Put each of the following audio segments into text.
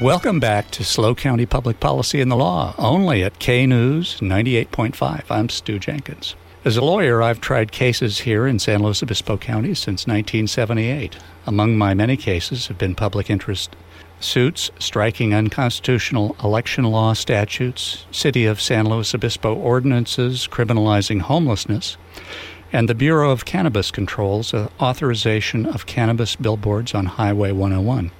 Welcome back to SLO County Public Policy and the Law, only at K News 98.5. I'm Stu Jenkins. As a lawyer, I've tried cases here in San Luis Obispo County since 1978. Among my many cases have been public interest suits striking unconstitutional election law statutes, City of San Luis Obispo ordinances criminalizing homelessness, and the Bureau of Cannabis Control's uh, authorization of cannabis billboards on Highway 101.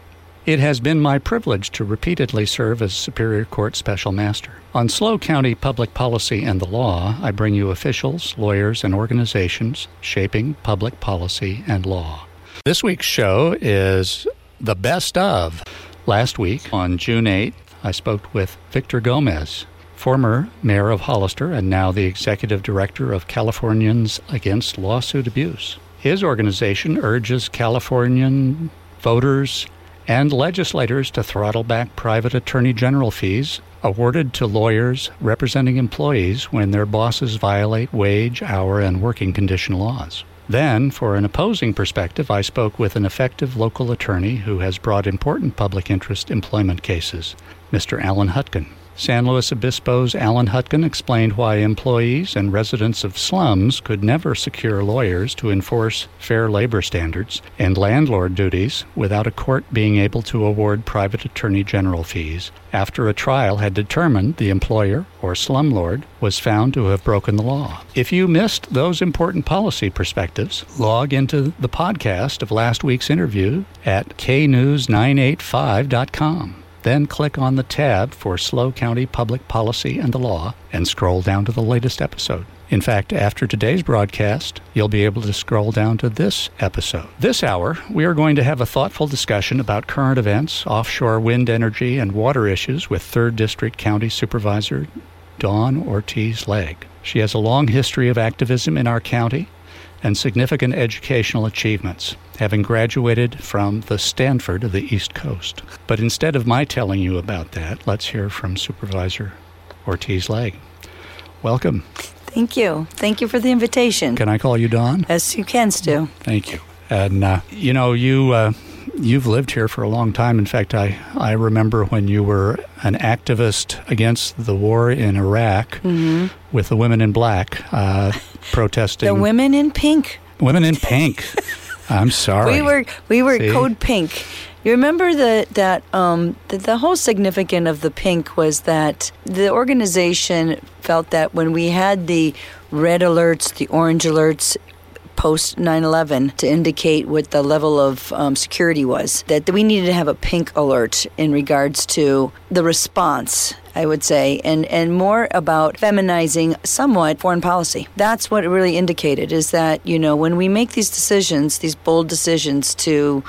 It has been my privilege to repeatedly serve as Superior Court Special Master. On SLO County Public Policy and the Law, I bring you officials, lawyers, and organizations shaping public policy and law. This week's show is the best of. Last week, on June 8th, I spoke with Victor Gomez, former mayor of Hollister and now the executive director of Californians Against Lawsuit Abuse. His organization urges Californian voters and legislators to throttle back private attorney general fees awarded to lawyers representing employees when their bosses violate wage, hour, and working condition laws. Then, for an opposing perspective, I spoke with an effective local attorney who has brought important public interest employment cases, Mr. Alan Hutkin. San Luis Obispo's Alan Hutkin explained why employees and residents of slums could never secure lawyers to enforce fair labor standards and landlord duties without a court being able to award private attorney general fees after a trial had determined the employer or slumlord was found to have broken the law. If you missed those important policy perspectives, log into the podcast of last week's interview at knews985.com. Then click on the tab for SLO County Public Policy and the Law and scroll down to the latest episode. In fact, after today's broadcast, you'll be able to scroll down to this episode. This hour, we are going to have a thoughtful discussion about current events, offshore wind energy, and water issues with 3rd District County Supervisor Dawn Ortiz Legg. She has a long history of activism in our county and significant educational achievements, having graduated from the Stanford of the East Coast. But instead of my telling you about that, let's hear from Supervisor Ortiz Legg. Welcome. Thank you. Thank you for the invitation. Can I call you Dawn? Yes, you can, Stu. Thank you. And uh, you know, you uh, you've lived here for a long time. In fact, I I remember when you were an activist against the war in Iraq with the women in black uh, protesting. The women in pink. Women in pink. I'm sorry. We were we were See? code pink. You remember that that um, the, the whole significance of the pink was that the organization felt that when we had the red alerts, the orange alerts post 9/11 to indicate what the level of um, security was, that we needed to have a pink alert in regards to the response. I would say, and, and more about feminizing somewhat foreign policy. That's what it really indicated is that, you know, when we make these decisions, these bold decisions to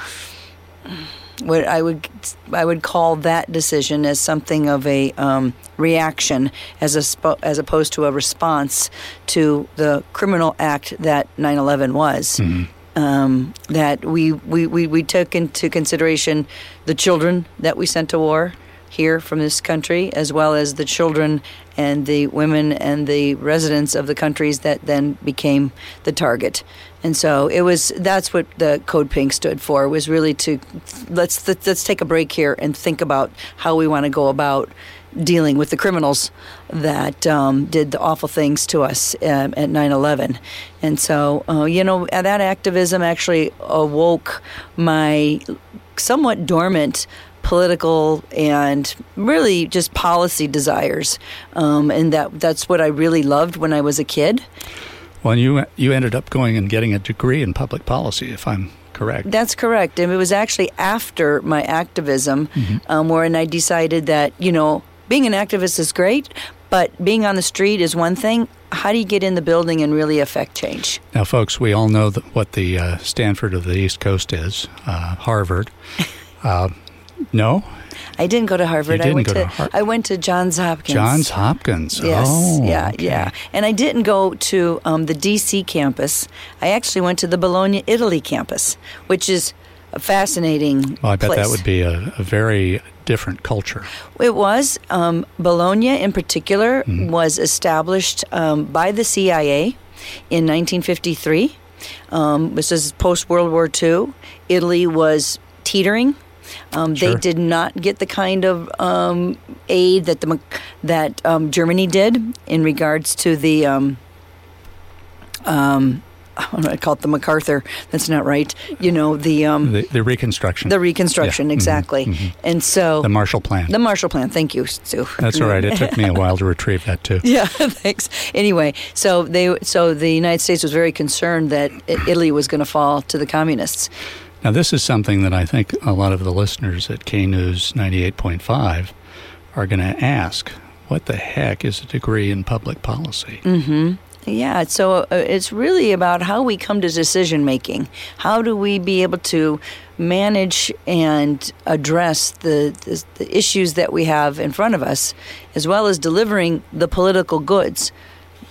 what I would I would call that decision as something of a um, reaction as a spo- as opposed to a response to the criminal act that 9/11 was. Um, that we, we, we, we took into consideration the children that we sent to war here from this country, as well as the children and the women and the residents of the countries that then became the target. And so it was. That's what the Code Pink stood for. Was really to let's let's take a break here and think about how we want to go about dealing with the criminals that um, did the awful things to us um, at 9/11. And so, uh, you know, that activism actually awoke my somewhat dormant political and really just policy desires, um, and that that's what I really loved when I was a kid. Well, you you ended up going and getting a degree in public policy, if I'm correct. That's correct. And it was actually after my activism um, where I decided that, you know, being an activist is great, but being on the street is one thing. How do you get in the building and really affect change? Now, folks, we all know that what the uh, Stanford of the East Coast is, uh, Harvard. uh, no, I didn't go to Harvard. I went to, to Har- I went to Johns Hopkins. Johns Hopkins. Yes. Oh, yeah. okay. Yeah. And I didn't go to um, the DC campus. I actually went to the Bologna, Italy campus, which is a fascinating. Well, I bet place. that would be a, a very different culture. It was. Um, Bologna, in particular, Mm-hmm. was established um, by the CIA in 1953. Um, this is post World War II. Italy was teetering. Um, They did not get the kind of um, aid that the that um, Germany did in regards to the. Um, um, I'm going to call it the MacArthur. That's not right. You know the um, The, the Reconstruction. the Reconstruction Yeah. Mhm. exactly. And so the Marshall Plan. the Marshall Plan. Thank you, Sue. That's all right. It took me a while to retrieve that too. Yeah, thanks. Anyway, so they so the United States was very concerned that Italy was going to fall to the communists. Now, this is something that I think a lot of the listeners at K News 98.5 are going to ask. What the heck is a degree in public policy? Yeah, so uh, it's really about how we come to decision making. How do we be able to manage and address the, the, the issues that we have in front of us, as well as delivering the political goods?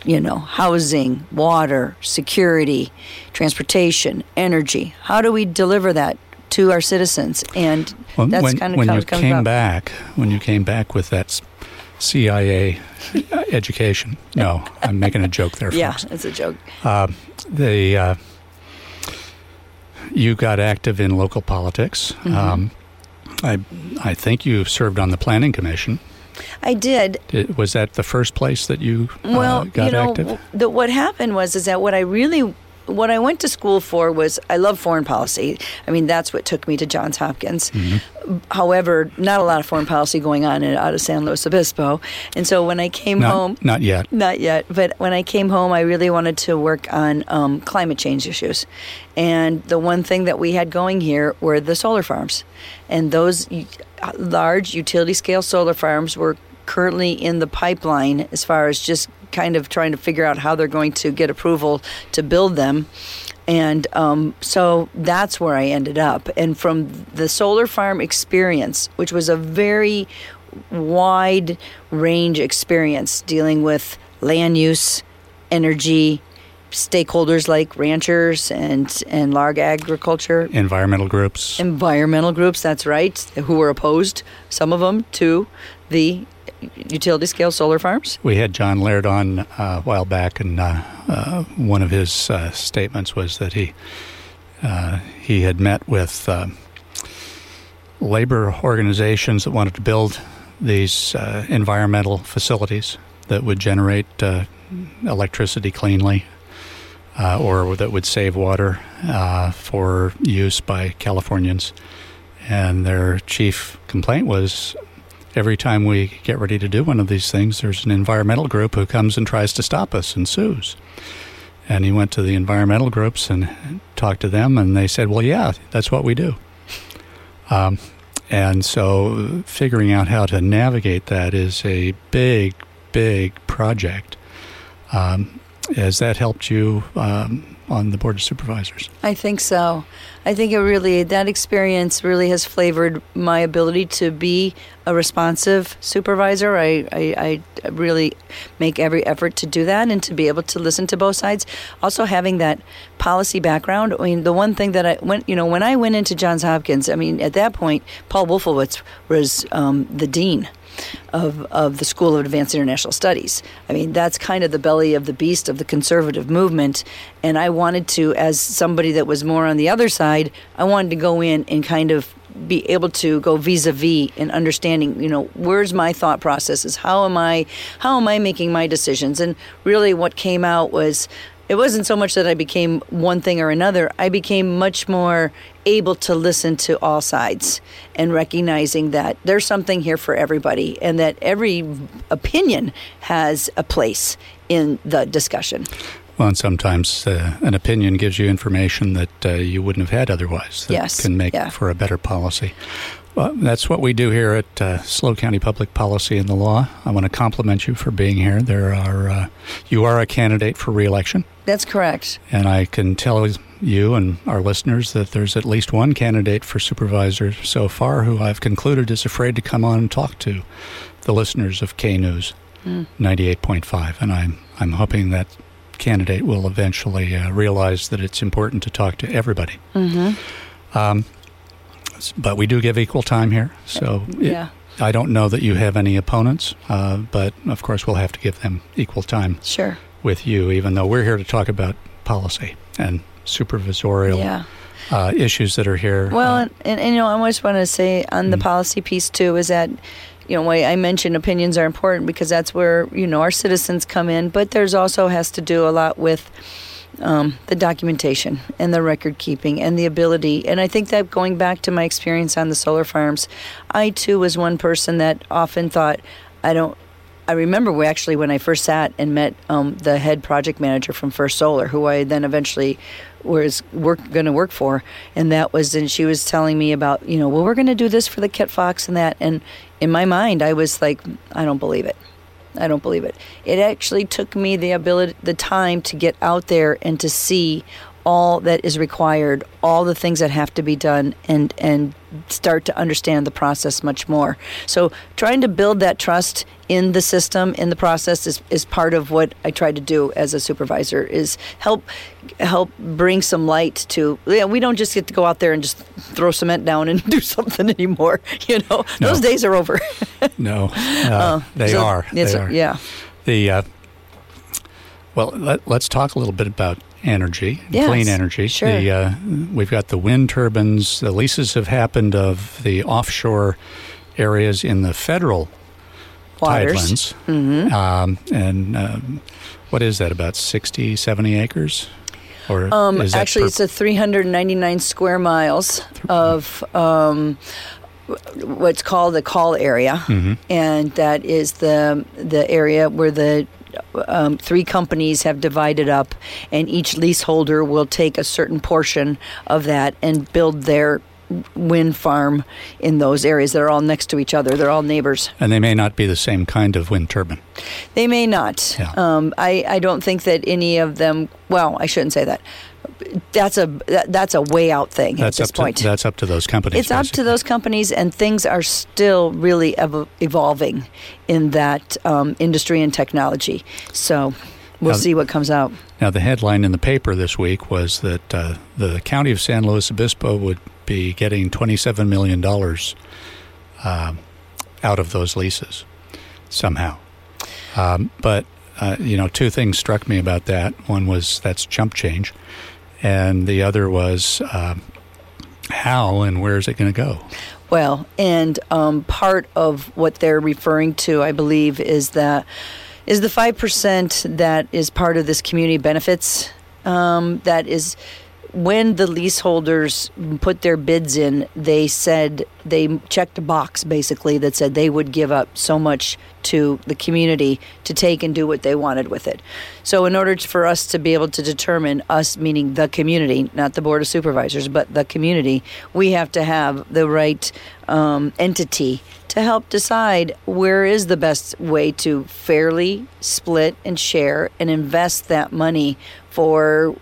You know, housing, water, security, transportation, energy. How do we deliver that to our citizens? And When, that's when, kind of when you comes came about. back, when you came back with that CIA education, no, I'm making a joke there, Yeah, folks. it's a joke. the uh, you got active in local politics. Mm-hmm. Um, I I think you served on the planning commission. I did. Was that the first place that you uh, Well, got you know, active? the, what happened was is that what I really what I went to school for was I love foreign policy. I mean, that's what took me to Johns Hopkins. Mm-hmm. However, not a lot of foreign policy going on in, out of San Luis Obispo. And so when I came not, home, not yet. not yet, but when I came home, I really wanted to work on um, climate change issues. And the one thing that we had going here were the solar farms. And those large utility scale solar farms were currently in the pipeline as far as just kind of trying to figure out how they're going to get approval to build them. And um, so that's where I ended up. And from the solar farm experience, which was a very wide range experience dealing with land use, energy, stakeholders like ranchers and, and large agriculture, Environmental groups. environmental groups, that's right, who were opposed, some of them, to the utility scale solar farms. We had John Laird on uh, a while back, and uh, uh, one of his uh, statements was that he uh, he had met with uh, labor organizations that wanted to build these environmental facilities that would generate electricity cleanly. Or that would save water for use by Californians. And their chief complaint was every time we get ready to do one of these things, there's an environmental group who comes and tries to stop us and sues. And he went to the environmental groups and talked to them, and they said, "Well, yeah, that's what we do." Um, and so, figuring out how to navigate that is a big, big project. Um, has that helped you um, on the board of supervisors? I think so. I think it really, that experience really has flavored my ability to be a responsive supervisor. I, I, I really make every effort to do that and to be able to listen to both sides. Also, having that policy background. I mean, the one thing that I went, you know, when I went into Johns Hopkins, I mean, at that point, Paul Wolfowitz was um, the dean of, of the School of Advanced International Studies. I mean, that's kind of the belly of the beast of the conservative movement. And I wanted to, as somebody that was more on the other side, I wanted to go in and kind of be able to go vis-a-vis in understanding you know where's my thought processes how am i how am i making my decisions and really what came out was it wasn't so much that I became one thing or another. I became much more able to listen to all sides and recognizing that there's something here for everybody and that every opinion has a place in the discussion. Well, and sometimes uh, an opinion gives you information that uh, you wouldn't have had otherwise. That Yes, can make yeah. for a better policy. Well, that's what we do here at uh, SLO County Public Policy and the Law. I want to compliment you for being here. There are uh, you are a candidate for reelection, That's correct. and I can tell you and our listeners that there's at least one candidate for supervisor so far who I've concluded is afraid to come on and talk to the listeners of K News 98.5, and I'm I'm hoping that candidate will eventually uh, realize that it's important to talk to everybody. Mm-hmm. Um, but we do give equal time here, so it- Yeah. I don't know that you have any opponents, uh, but of course we'll have to give them equal time Sure. with you, even though we're here to talk about policy and supervisorial Yeah. uh, issues that are here. Well, Uh, and, and, and you know, I just want to say on the Mm. policy piece too is that, you know, I mentioned opinions are important because that's where you know our citizens come in. But there's also has to do a lot with um, the documentation and the record keeping and the ability. And I think that going back to my experience on the solar farms, I too was one person that often thought, I don't. I remember actually when I first sat and met um, the head project manager from First Solar, who I then eventually was work going to work for, and that was and she was telling me about you know well we're going to do this for the Kit Fox and that, and in my mind I was like I don't believe it. I don't believe it. It actually took me the ability, the time to get out there and to see all that is required, all the things that have to be done, and and start to understand the process much more. So trying to build that trust in the system, in the process, is, is part of what I try to do as a supervisor. Is help help bring some light to. Yeah, we don't just get to go out there and just throw cement down and do something anymore. You know, No. those days are over. no, uh, they So are. They are. Yeah. The uh, well, let, let's talk a little bit about energy, Yes, clean energy. sure. The, uh, we've got the wind turbines. The leases have happened of the offshore areas in the federal Waters. tidelands. Um, and um, what is that? About 60, 70 acres? Or Um, actually, per- it's a 399 square miles of um, what's called the call area, Mm-hmm. and that is the the area where the um, three companies have divided up, and each leaseholder will take a certain portion of that and build their wind farm in those areas that are all next to each other. They're all neighbors. and they may not be the same kind of wind turbine. They may not. Yeah. Um, I, I don't think that any of them. Well, I shouldn't say that. That's a that, that's a way out thing That's at this up point. to that's up to those companies. it's up to those companies, and things are still really ev- evolving in that um, industry and technology. So we'll Now- see what comes out. Now, the headline in the paper this week was that uh, the county of San Luis Obispo would be getting $27 million um, out of those leases somehow. Um, but, uh, you know, two things struck me about that. One was that's chump change, and the other was um, how and where is it going to go? Well, and um, part of what they're referring to, I believe, is that is the five percent that is part of this community benefits. Um, that is when the leaseholders put their bids in. They said they checked a box basically that said they would give up so much to the community to take and do what they wanted with it. So, in order for us to be able to determine us, meaning the community, not the board of supervisors, but the community, we have to have the right um, entity to help decide where is the best way to fairly split and share and invest that money for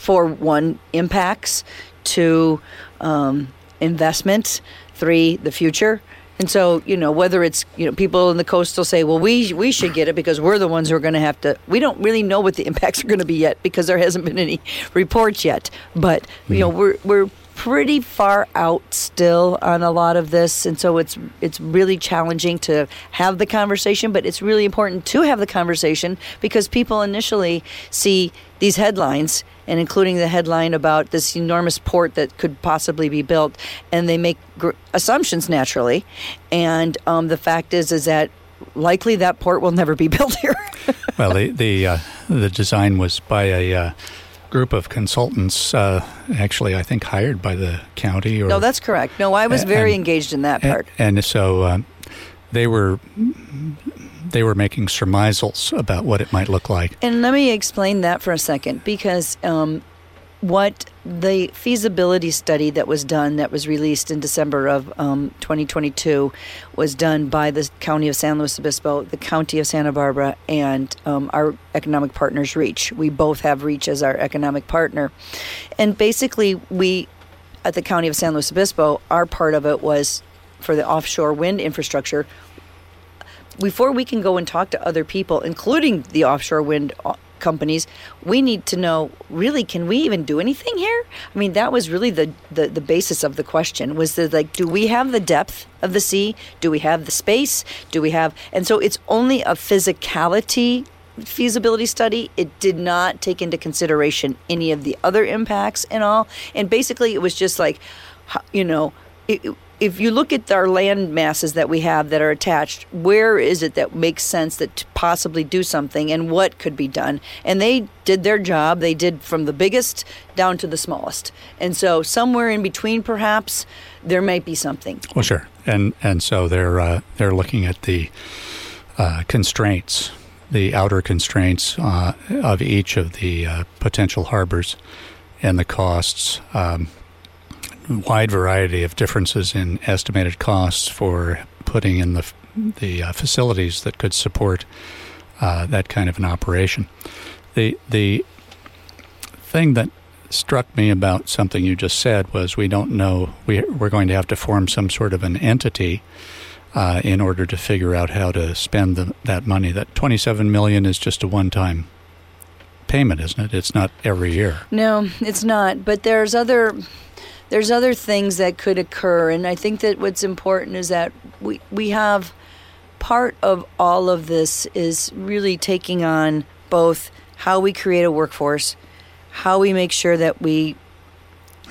for one impacts two um, investment three the future. And so you know whether it's you know people in the coastal say well we we should get it because we're the ones who are going to have to we don't really know what the impacts are going to be yet because there hasn't been any reports yet. But you know we're we're pretty far out still on a lot of this and so it's it's really challenging to have the conversation but it's really important to have the conversation because people initially see these headlines and including the headline about this enormous port that could possibly be built and they make gr- assumptions naturally and um, the fact is is that likely that port will never be built here. Well, the the uh, the design was by a uh, group of consultants, uh, actually, I think hired by the county. Or no that's correct no i was very and- engaged in that and, part and so uh, they were they were making surmisals about what it might look like. And let me explain that for a second because um, what the feasibility study that was done, that was released in December of um, 2022, was done by the County of San Luis Obispo, the County of Santa Barbara, and um, our economic partners, REACH. We both have REACH as our economic partner. And basically, we, at the County of San Luis Obispo, our part of it was for the offshore wind infrastructure before we can go and talk to other people, including the offshore wind uh, companies, we need to know really can we even do anything here? I mean, that was really the, the, the basis of the question was that like, do we have the depth of the sea? Do we have the space? Do we have, and so it's only a physicality feasibility study. It did not take into consideration any of the other impacts and all. And basically, it was just like, you know, it, if you look at our land masses that we have that are attached, where is it that makes sense that to possibly do something and what could be done? And they did their job. They did from the biggest down to the smallest. And so somewhere in between, perhaps, there might be something. Well, sure. And and so they're uh, they're looking at the uh, constraints, the outer constraints uh, of each of the uh, potential harbors, and the costs. Um, wide variety of differences in estimated costs for putting in the the uh, facilities that could support uh, that kind of an operation. The the thing that struck me about something you just said was we don't know we we're going to have to form some sort of an entity uh, in order to figure out how to spend the, that money. That twenty seven million is just a one time payment, isn't it? It's not every year. No, it's not. But there's other there's other things that could occur, and I think that what's important is that we we have part of all of this is really taking on both how we create a workforce, how we make sure that we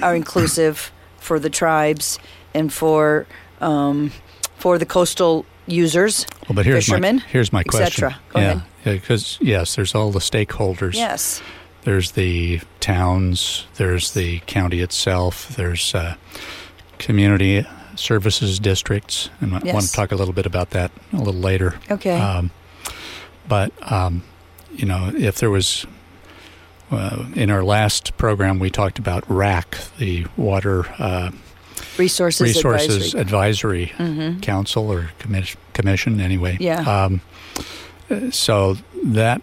are inclusive for the tribes and for um, for the coastal users, well, but here's fishermen, my here's my question. Yeah, because yes, there's all the stakeholders. Yes. There's the towns. There's the county itself. There's uh, community services districts, and I Yes. want to talk a little bit about that a little later. Okay. Um, but um, you know, if there was uh, in our last program, we talked about RAC, the Water uh, Resources, Resources Advisory. Advisory Council or commis- Commission, anyway. Yeah. Um, so that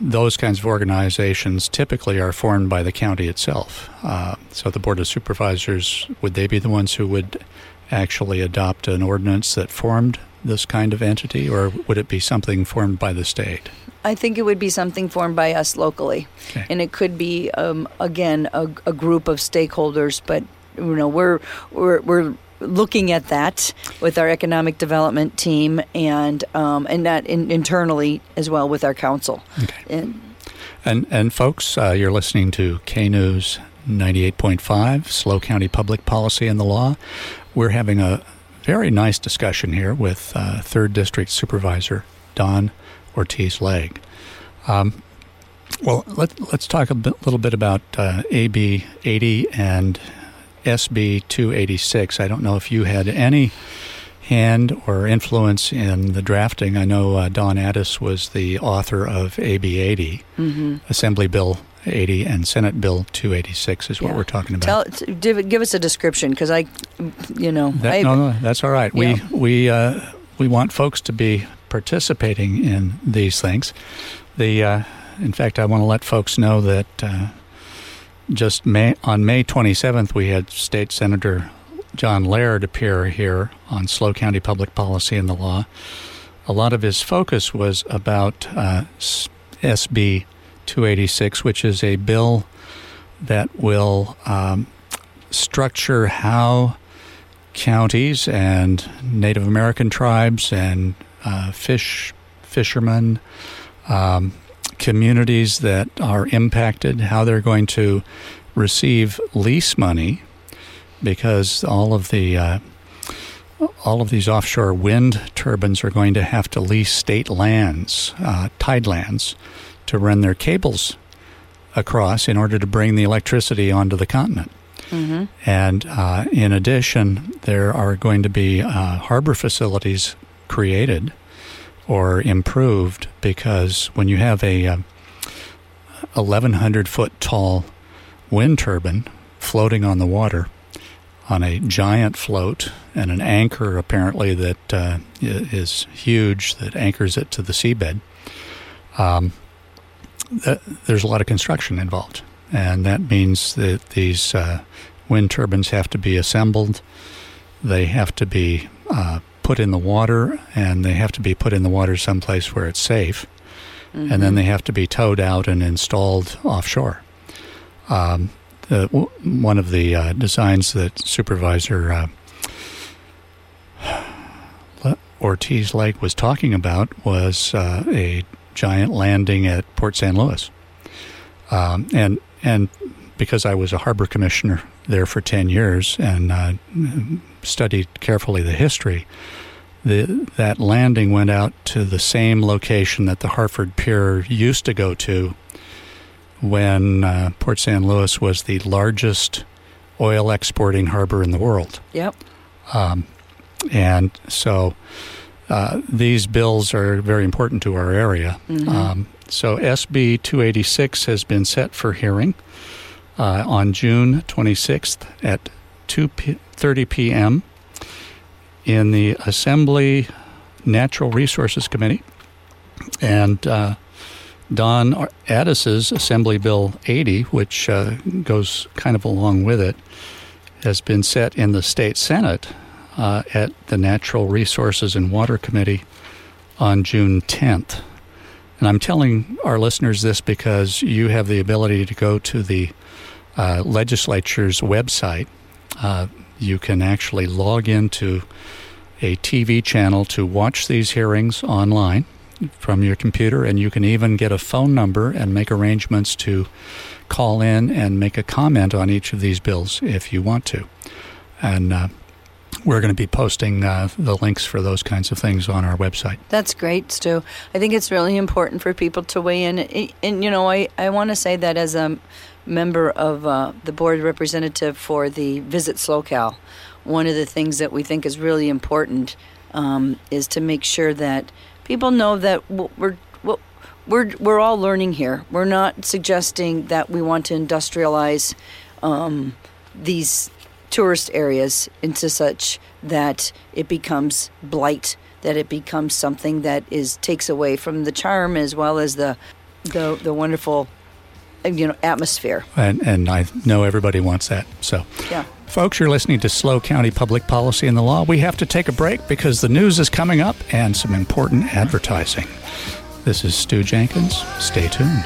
those kinds of organizations typically are formed by the county itself. Uh, so the board of supervisors would they be the ones who would actually adopt an ordinance that formed this kind of entity, or would it be something formed by the state? I think it would be something formed by us locally, Okay. and it could be um, again a, a group of stakeholders. But you know, we're we're we're looking at that with our economic development team and um, and that in, internally as well with our council. Okay. And And and folks, uh, you're listening to K News 98.5, SLO County Public Policy and the Law. We're having a very nice discussion here with uh, Third District Supervisor Dawn Ortiz Legg. Um, well, let, let's talk a bit, little bit about uh, AB 80 and SB 286. I don't know if you had any hand or influence in the drafting. I know uh, Dawn Addis was the author of AB 80, Assembly Bill 80, and Senate Bill 286 is what Yeah. we're talking about. tell give, give us a description because I, you know, That- I, no, no, that's all right. Yeah. We we uh, we want folks to be participating in these things. The uh, in fact, I want to let folks know that uh, just May on May 27th, we had State Senator John Laird appear here on SLO County Public Policy and the Law. A lot of his focus was about uh, SB 286, which is a bill that will um, structure how counties and Native American tribes and uh, fish fishermen, um, communities that are impacted, how they're going to receive lease money because all of the uh, all of these offshore wind turbines are going to have to lease state lands, uh, tide lands, to run their cables across in order to bring the electricity onto the continent. And uh, in addition, there are going to be uh, harbor facilities created or improved because when you have a um, 1,100 foot tall wind turbine floating on the water on a giant float and an anchor apparently that uh, is huge that anchors it to the seabed. Um, th- there's a lot of construction involved, and that means that these uh, wind turbines have to be assembled. They have to be uh, put in the water, and they have to be put in the water someplace where it's safe, mm-hmm. and then they have to be towed out and installed offshore. Um, the, one of the uh, designs that Supervisor uh, Ortiz Lake was talking about was uh, a giant landing at Port San Luis, um, and and because I was a harbor commissioner there for ten years and uh, studied carefully the history, the, that landing went out to the same location that the Harford Pier used to go to when uh, Port San Luis was the largest oil exporting harbor in the world. Yep. Um, and so uh, these bills are very important to our area. Mm-hmm. Um, so SB 286 has been set for hearing uh, on June 26th at 2:30 p.m. in the Assembly Natural Resources Committee, and uh, Dawn Addis's Assembly Bill 80, which uh, goes kind of along with it, has been set in the state senate uh, at the Natural Resources and Water Committee on June 10th. And I'm telling our listeners this because you have the ability to go to the uh, legislature's website. Uh, you can actually log into a TV channel to watch these hearings online from your computer, and you can even get a phone number and make arrangements to call in and make a comment on each of these bills if you want to. And uh, we're going to be posting uh, the links for those kinds of things on our website. That's great, Stu. I think it's really important for people to weigh in. And, and you know, I, I want to say that as a member of uh, the board representative for the Visit SLO CAL, one of the things that we think is really important um, is to make sure that people know that we're we're we're all learning here. We're not suggesting that we want to industrialize um, these tourist areas into such that it becomes blight, that it becomes something that is takes away from the charm as well as the the the wonderful you know atmosphere. And and I know everybody wants that. So yeah. Folks, you're listening to SLO County Public Policy and the Law. We have to take a break because the news is coming up and some important advertising. This is Stu Jenkins. Stay tuned.